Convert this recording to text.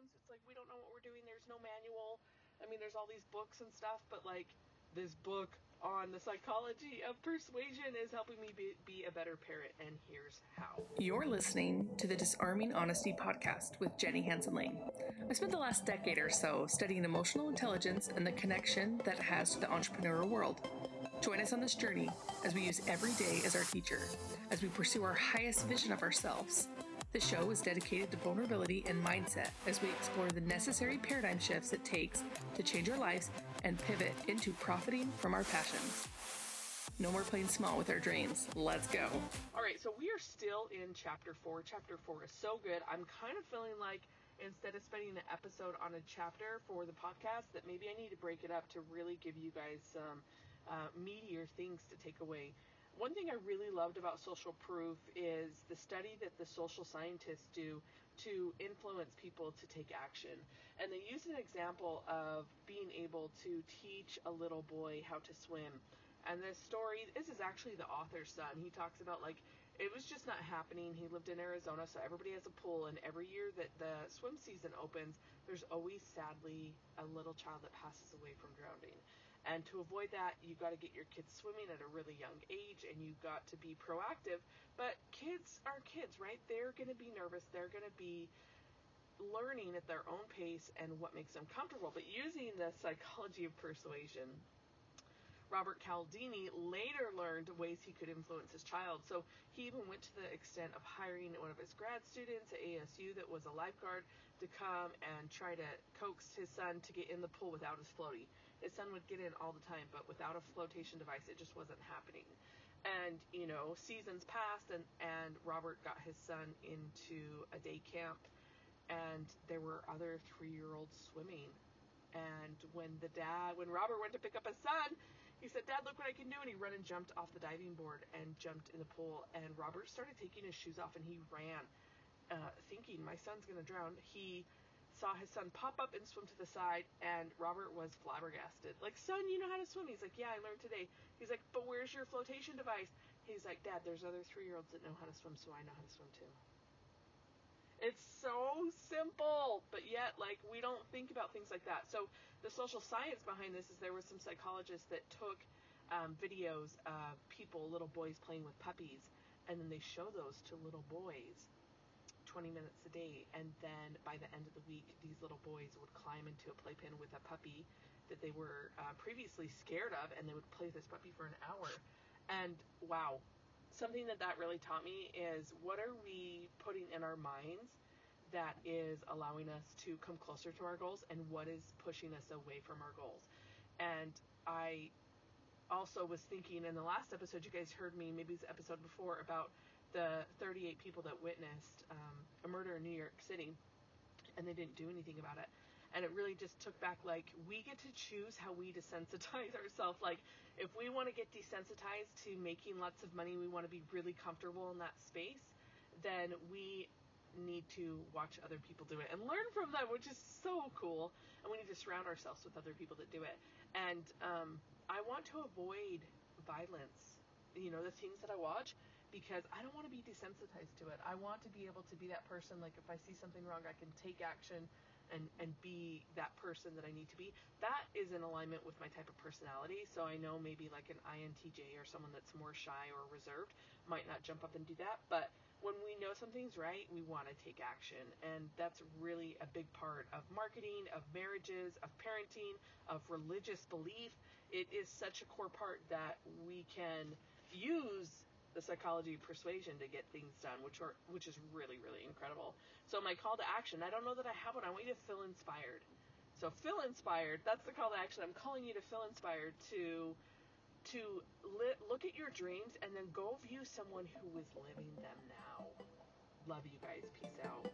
times it's like we don't know what we're doing. There's no manual. I mean, there's all these books and stuff, but like this book on the psychology of persuasion is helping me be, be, a better parent, and here's how. You're listening to the Disarming Honesty podcast with Jenny Hansen Lane. I spent the last decade or so studying emotional intelligence and the connection that it has to the entrepreneurial world. Join us on this journey as we use every day as our teacher, as we pursue our highest vision of ourselves the show is dedicated to vulnerability and mindset as we explore the necessary paradigm shifts it takes to change our lives and pivot into profiting from our passions. No more playing small with our dreams. Let's go. All right, so we are still in chapter four. Chapter four is so good. I'm kind of feeling like instead of spending an episode on a chapter for the podcast, that maybe I need to break it up to really give you guys some uh, meatier things to take away. One thing I really loved about social proof is the study that the social scientists do to influence people to take action. And they use an example of being able to teach a little boy how to swim. And this story, this is actually the author's son. He talks about like it was just not happening. He lived in Arizona, so everybody has a pool, and every year that the swim season opens, there's always sadly a little child that passes away from drowning. And to avoid that, you got to get your kids swimming at a really young age and you got to be proactive. But kids are kids, right? They're going to be nervous. They're going to be learning at their own pace and what makes them comfortable. But using the psychology of persuasion, Robert Cialdini later learned ways he could influence his child. So he even went to the extent of hiring one of his grad students at ASU that was a lifeguard to come and try to coax his son to get in the pool without his floaty. His son would get in all the time, but without a flotation device, it just wasn't happening. And, you know, seasons passed and, and Robert got his son into a day camp and there were other three year olds swimming. And when the dad, when Robert went to pick up his son, he said, Dad, look what I can do. And he ran and jumped off the diving board and jumped in the pool. And Robert started taking his shoes off and he ran, uh, thinking, my son's going to drown. He saw his son pop up and swim to the side, and Robert was flabbergasted. Like, son, you know how to swim? He's like, yeah, I learned today. He's like, but where's your flotation device? He's like, Dad, there's other three year olds that know how to swim, so I know how to swim too. It's so simple, but yet, like, we don't think about things like that. So, the social science behind this is there were some psychologists that took um, videos of people, little boys playing with puppies, and then they show those to little boys 20 minutes a day. And then by the end of the week, these little boys would climb into a playpen with a puppy that they were uh, previously scared of, and they would play with this puppy for an hour. And wow, something that that really taught me is what are we putting in our minds that is allowing us to come closer to our goals and what is pushing us away from our goals. And I also was thinking in the last episode, you guys heard me, maybe it's episode before, about the 38 people that witnessed um, a murder in New York City and they didn't do anything about it and it really just took back like we get to choose how we desensitize ourselves. Like if we want to get desensitized to making lots of money we want to be really comfortable in that space then we need to watch other people do it and learn from them which is so cool. And we need to surround ourselves with other people that do it. And um, i want to avoid violence you know the things that i watch because I don't want to be desensitized to it. I want to be able to be that person like if I see something wrong I can take action and and be that person that I need to be. That is in alignment with my type of personality. So I know maybe like an INTJ or someone that's more shy or reserved might not jump up and do that, but when we know something's right, we want to take action. And that's really a big part of marketing, of marriages, of parenting, of religious belief. It is such a core part that we can use the psychology of persuasion to get things done, which are which is really really incredible. So my call to action, I don't know that I have one. I want you to feel inspired. So feel inspired. That's the call to action. I'm calling you to feel inspired to to li- look at your dreams and then go view someone who is living them now. Love you guys. Peace out.